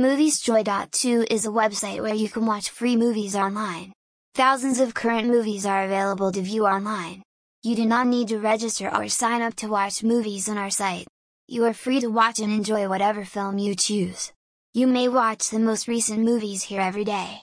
Moviesjoy.to is a website where you can watch free movies online. Thousands of current movies are available to view online. You do not need to register or sign up to watch movies on our site. You are free to watch and enjoy whatever film you choose. You may watch the most recent movies here every day.